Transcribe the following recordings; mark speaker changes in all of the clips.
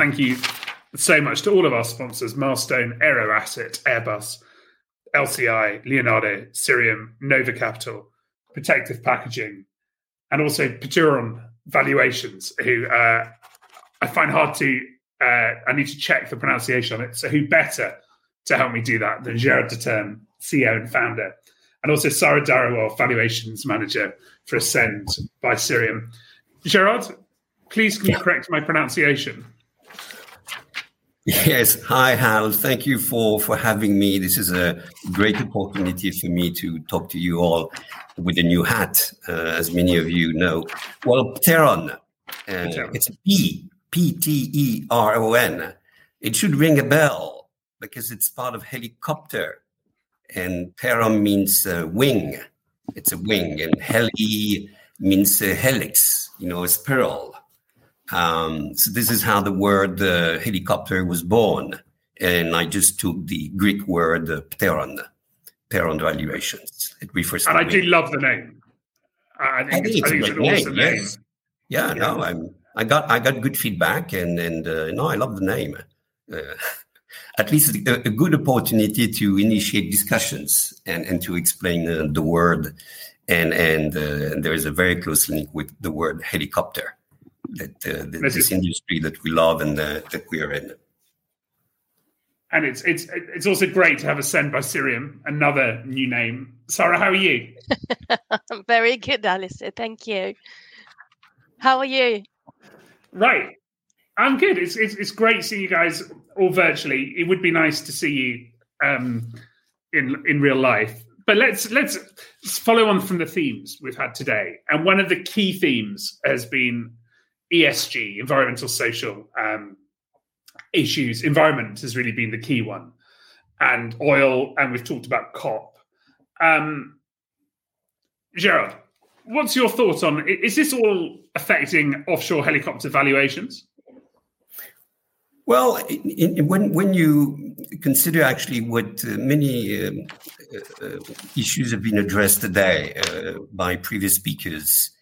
Speaker 1: thank you so much to all of our sponsors Milestone, Aero Asset, Airbus, LCI, Leonardo, Cirium, Nova Capital, Protective Packaging, and also Paturon Valuations, who uh, I find hard to, uh, I need to check the pronunciation on it. So, who better to help me do that than Gerard Deterne, CEO and founder, and also Sarah Dhariwal, Valuations Manager for Ascend by Cirium. Gerard, please can you correct my pronunciation?
Speaker 2: Yes. Hi, Hal. Thank you for, for having me. This is a great opportunity for me to talk to you all with a new hat, uh, as many of you know. Well, Pteron, uh, it's P P T E R O N. It should ring a bell because it's part of helicopter. And Pteron means uh, wing. It's a wing. And heli means a helix, you know, a spiral. Um, so this is how the word uh, helicopter was born. And I just took the Greek word uh, pteron, pteron valuations. It refers
Speaker 1: to. And I do love the name.
Speaker 2: I think, I think it's, it's, a great name. Yes. Yeah, yeah, no, I'm. I got I got good feedback, and and uh, no, I love the name. Uh, at least a, a, good opportunity to initiate discussions and and to explain uh, the word, and and, uh, and there is a very close link with the word helicopter that uh, this industry that we love and uh, that we are in.
Speaker 1: And it's it's it's also great to have Ascend by Cirium, another new name. Sarah, how are you?
Speaker 3: I'm very good, Alasdair. Thank you. How are you?
Speaker 1: Right. I'm good. It's, it's it's great seeing you guys all virtually. It would be nice to see you um, in in real life. But let's let's follow on from the themes we've had today. And one of the key themes has been ESG, environmental social um, issues. Environment has really been the key one, and oil, and we've talked about COP. Um, Gerard, what's your thought on? Is this all affecting offshore helicopter valuations?
Speaker 2: Well, in, in, when when you consider actually what uh, many um, uh, issues have been addressed today uh, by previous speakers,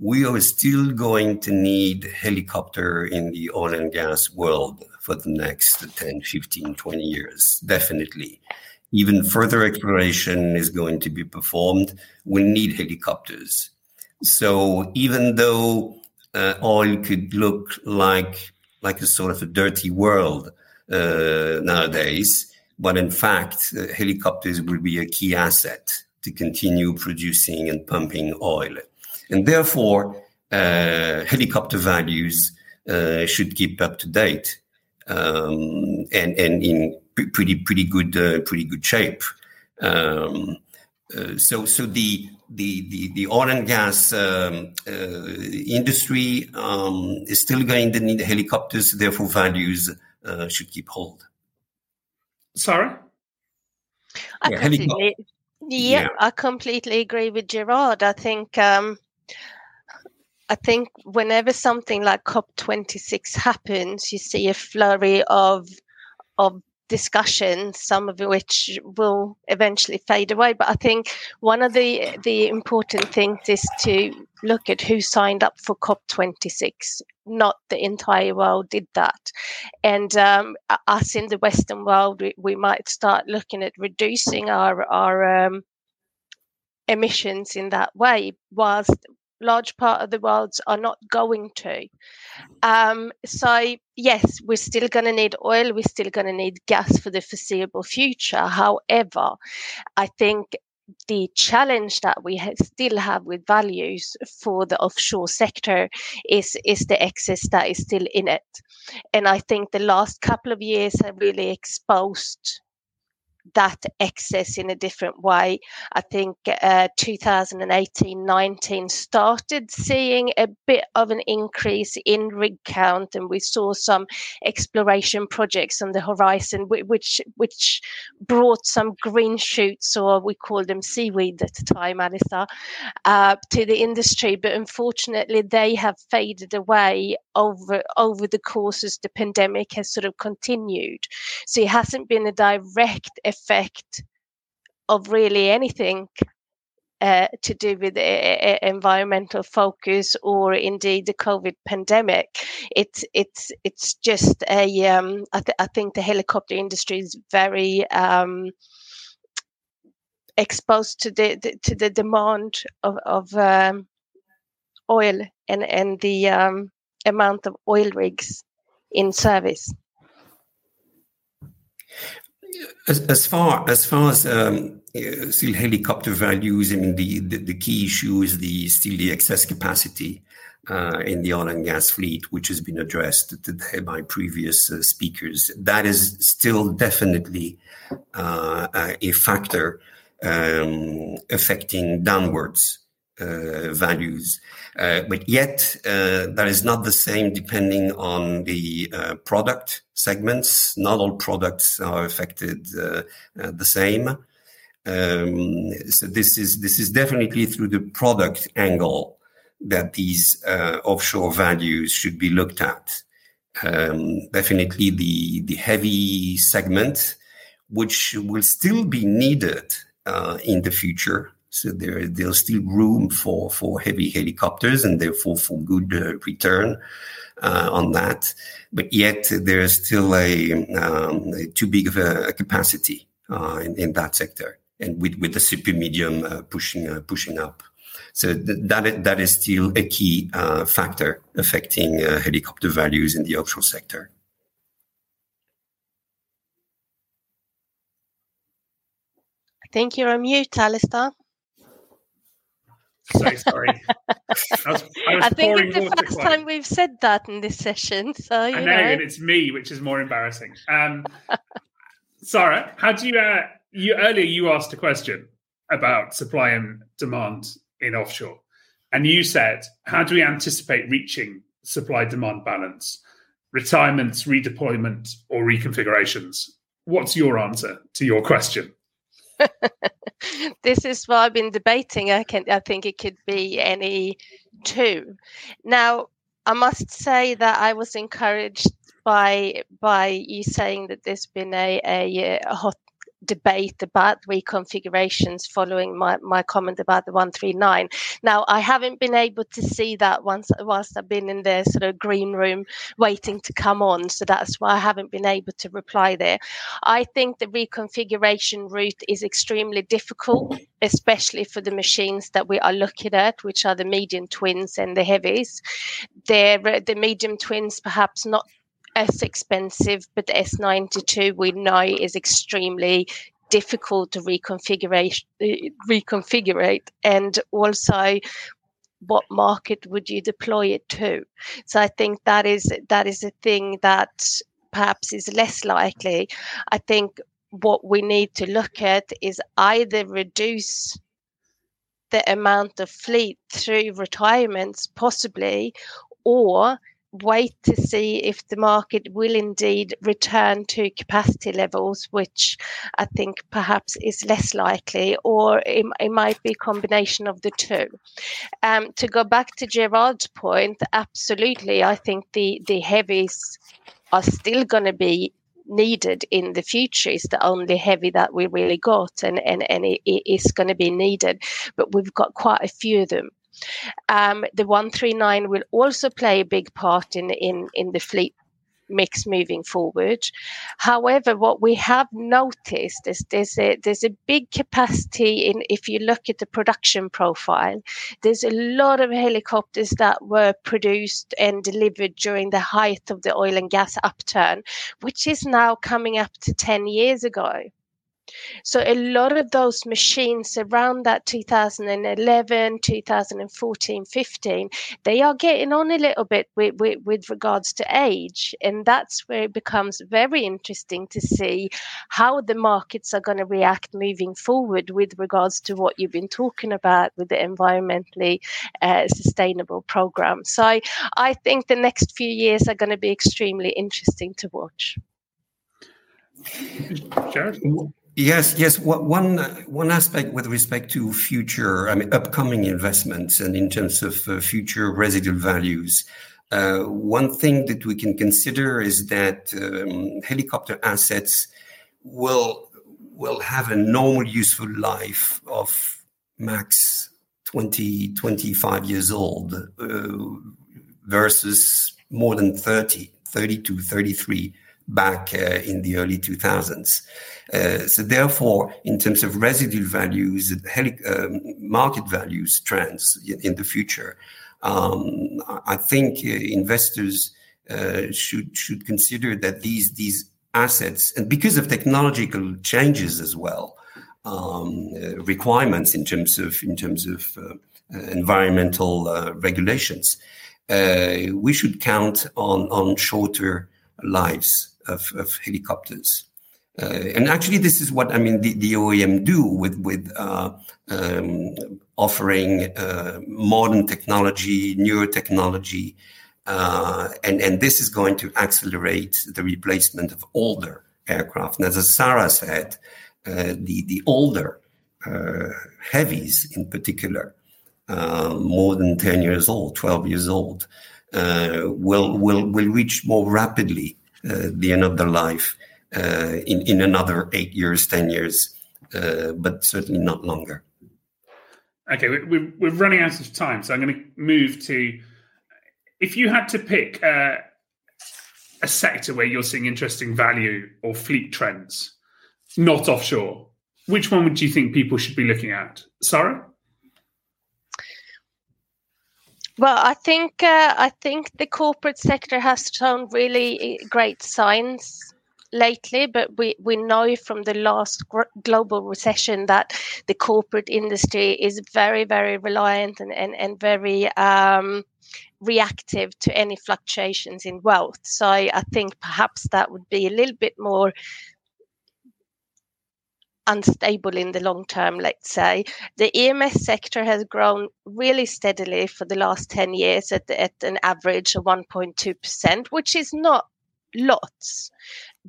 Speaker 2: we are still going to need helicopter in the oil and gas world for the next 10, 15, 20 years, definitely. Even further exploration is going to be performed. We need helicopters. So even though uh, oil could look like like a sort of a dirty world uh, nowadays, but in fact, uh, helicopters will be a key asset to continue producing and pumping oil. And therefore, uh, helicopter values uh, should keep up to date um, and, and in pretty pretty good uh, pretty good shape. Um, uh, so so the the the, the oil and gas um, uh, industry um, is still going to need helicopters. Therefore, values uh, should keep hold.
Speaker 1: Sorry.
Speaker 3: I yeah, completely, yeah, yeah, I completely agree with Gerard. I think um, I think whenever something like COP26 happens, you see a flurry of of discussion, some of which will eventually fade away. But I think one of the the important things is to look at who signed up for COP26. Not the entire world did that, and um, us in the Western world, we, we, might start looking at reducing our our um, emissions in that way, whilst large part of the worlds are not going to. Um, so yes, we're still going to need oil. We're still going to need gas for the foreseeable future. However, I think the challenge that we still have with values for the offshore sector is is the excess that is still in it and i think the last couple of years have really exposed that excess in a different way. I think uh, 2018 19 started seeing a bit of an increase in rig count, and we saw some exploration projects on the horizon, which which brought some green shoots, or we called them seaweed at the time, Alisa, uh, to the industry. But unfortunately, they have faded away over over the course as the pandemic has sort of continued. So it hasn't been a direct effect of really anything uh, to do with environmental focus or indeed the COVID pandemic. It's it's it's just a. Um, I, th- I think the helicopter industry is very um, exposed to the, the, to the demand of of um, oil and and the um, amount of oil rigs in service.
Speaker 2: As, as far as far as um, still helicopter values, I mean the, the, the key issue is the still the excess capacity uh, in the oil and gas fleet, which has been addressed today by previous uh, speakers. That is still definitely uh, a factor um, affecting downwards uh, values. Uh, but yet, uh, that is not the same depending on the uh, product segments. Not all products are affected uh, uh, the same. Um, so this is this is definitely through the product angle that these offshore values should be looked at. Um, definitely the the heavy segment, which will still be needed in the future so there, there's still room for, for heavy helicopters and therefore for good uh, return uh, on that. But yet there's still a, um, a too big of a, a capacity uh, in, in, that sector, and with, with the super medium uh, pushing uh, pushing up. So th- that that is still a key uh, factor affecting helicopter values in the offshore sector.
Speaker 3: I think you're on mute, Alasdair.
Speaker 1: So sorry. I,
Speaker 3: was, I, was I think it's the first time we've said that in this session. So you I know, know,
Speaker 1: and it's me, which is more embarrassing. Um, Sarah, how do you? Uh, you earlier you asked a question about supply and demand in offshore, and you said, "How do we anticipate reaching supply demand balance? Retirements, redeployment, or reconfigurations?" What's your answer to your question?
Speaker 3: this is what I've been debating. I can I think it could be any two. Now I must say that I was encouraged by by you saying that there's been a, a, a hot debate about reconfigurations following my, my comment about the 139. Now, I haven't been able to see that once whilst I've been in the sort of green room waiting to come on. So that's why I haven't been able to reply there. I think the reconfiguration route is extremely difficult, especially for the machines that we are looking at, which are the medium twins and the heavies. They're, uh, the medium twins perhaps not as expensive, but the S92 we know is extremely difficult to reconfigure, reconfigure and also what market would you deploy it to? So i think that is that is a thing that perhaps is less likely. I think what we need to look at is either reduce the amount of fleet through retirements possibly or wait to see if the market will indeed return to capacity levels, which I think perhaps is less likely, or it, it might be a combination of the two. Um, to go back to Gerard's point, absolutely, I think the, the heavies are still going to be needed in the future. Is the only heavy that we really got and and, and it, it is going to be needed. But we've got quite a few of them um, the 139 will also play a big part in, in, in the fleet mix moving forward. However, what we have noticed is there's a there's a big capacity in if you look at the production profile. There's a lot of helicopters that were produced and delivered during the height of the oil and gas upturn, which is now coming up to 10 years ago. So a lot of those machines around that 2011, 2014, 15, they are getting on a little bit with, with, with regards to age. And that's where it becomes very interesting to see how the markets are going to react moving forward with regards to what you've been talking about with the environmentally uh, sustainable program. So I, I think the next few years are going to be extremely interesting to watch.
Speaker 1: Sure.
Speaker 2: Yes, yes. One one aspect with respect to future, I mean, upcoming investments, and in terms of uh, future residual values, uh, one thing that we can consider is that um, helicopter assets will will have a normal useful life of max 20, 25 years old uh, versus more than 30, 32, 33 back uh, in the early 2000s. Uh, so therefore, in terms of residual values, heli- um, market values trends in, the future, um, I think uh, investors uh, should should consider that these these assets, and because of technological changes as well, um, uh, requirements in terms of in terms of uh, environmental regulations, we should count on on shorter lives of, of helicopters. Uh, and actually, this is what I mean. The, the OEM do with with uh, um, offering uh, modern technology, newer technology, uh, and and this is going to accelerate the replacement of older aircraft. And as Sarah said, uh, the the older uh, heavies, in particular, more than ten years old, twelve years old, will will will reach more rapidly the end of their life uh, in, in another eight years, 10 years, uh, but certainly not longer.
Speaker 1: Okay, we're, we're running out of time, so I'm going to move to if you had to pick uh, a sector where you're seeing interesting value or fleet trends, not offshore, which one would you think people should be looking at? Sarah?
Speaker 3: Well, I think uh, I think the corporate sector has shown really great signs lately, but we, we know from the last global recession that the corporate industry is very, very reliant and, and, and very um, reactive to any fluctuations in wealth. So I think perhaps that would be a little bit more unstable in the long term, let's say. The EMS sector has grown really steadily for the last 10 years at, at an average of 1.2%, which is not lots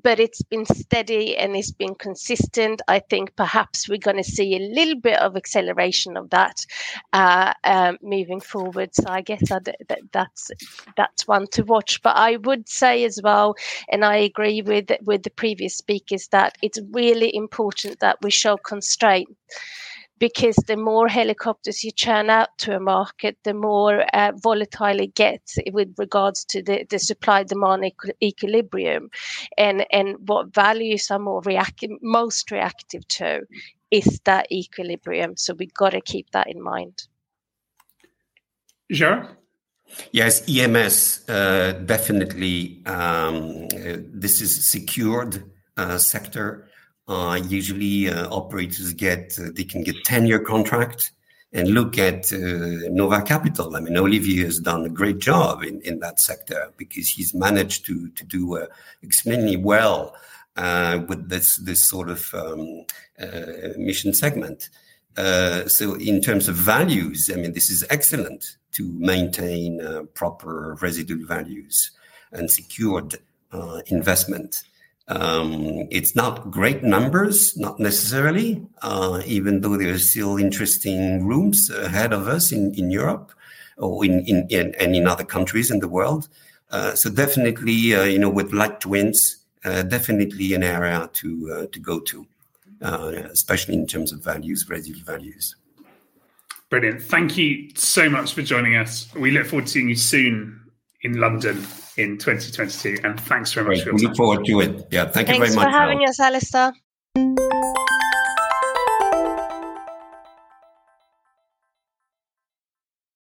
Speaker 3: but it's been steady and it's been consistent. I think perhaps we're going to see a little bit of acceleration of that uh, um, moving forward. So I guess that, that, that's that's one to watch. But I would say as well, and I agree with with the previous speakers that it's really important that we show constraint because the more helicopters you churn out to a market, the more uh, volatile it gets with regards to the, the supply demand equ- equilibrium. And, and what values are more reactive, most reactive to is that equilibrium. So we've got to keep that in mind.
Speaker 1: Sure.
Speaker 2: Yes, EMS uh, definitely. Um, uh, this is secured uh, sector uh, usually, uh, operators get uh, they can get ten year contract and look at uh, Nova Capital. I mean, Olivier has done a great job in, in that sector because he's managed to to do uh, extremely well uh, with this this sort of um, mission segment. so, in terms of values, I mean, this is excellent to maintain proper residual values and secured investment. Um, it's not great numbers, not necessarily, uh, even though there are still interesting rooms ahead of us in, in Europe or in, in, in and in other countries in the world. Uh, so definitely, uh, you know, with light twins, uh, definitely an area to uh, to go to, uh, especially in terms of values, residual values.
Speaker 1: Brilliant. Thank you so much for joining us. We look forward to seeing you soon in London in 2022. And thanks very much
Speaker 2: Great. for your time. We look forward to it. Yeah, thank
Speaker 3: thanks
Speaker 2: you very much.
Speaker 3: Thanks for having us, Alasdair.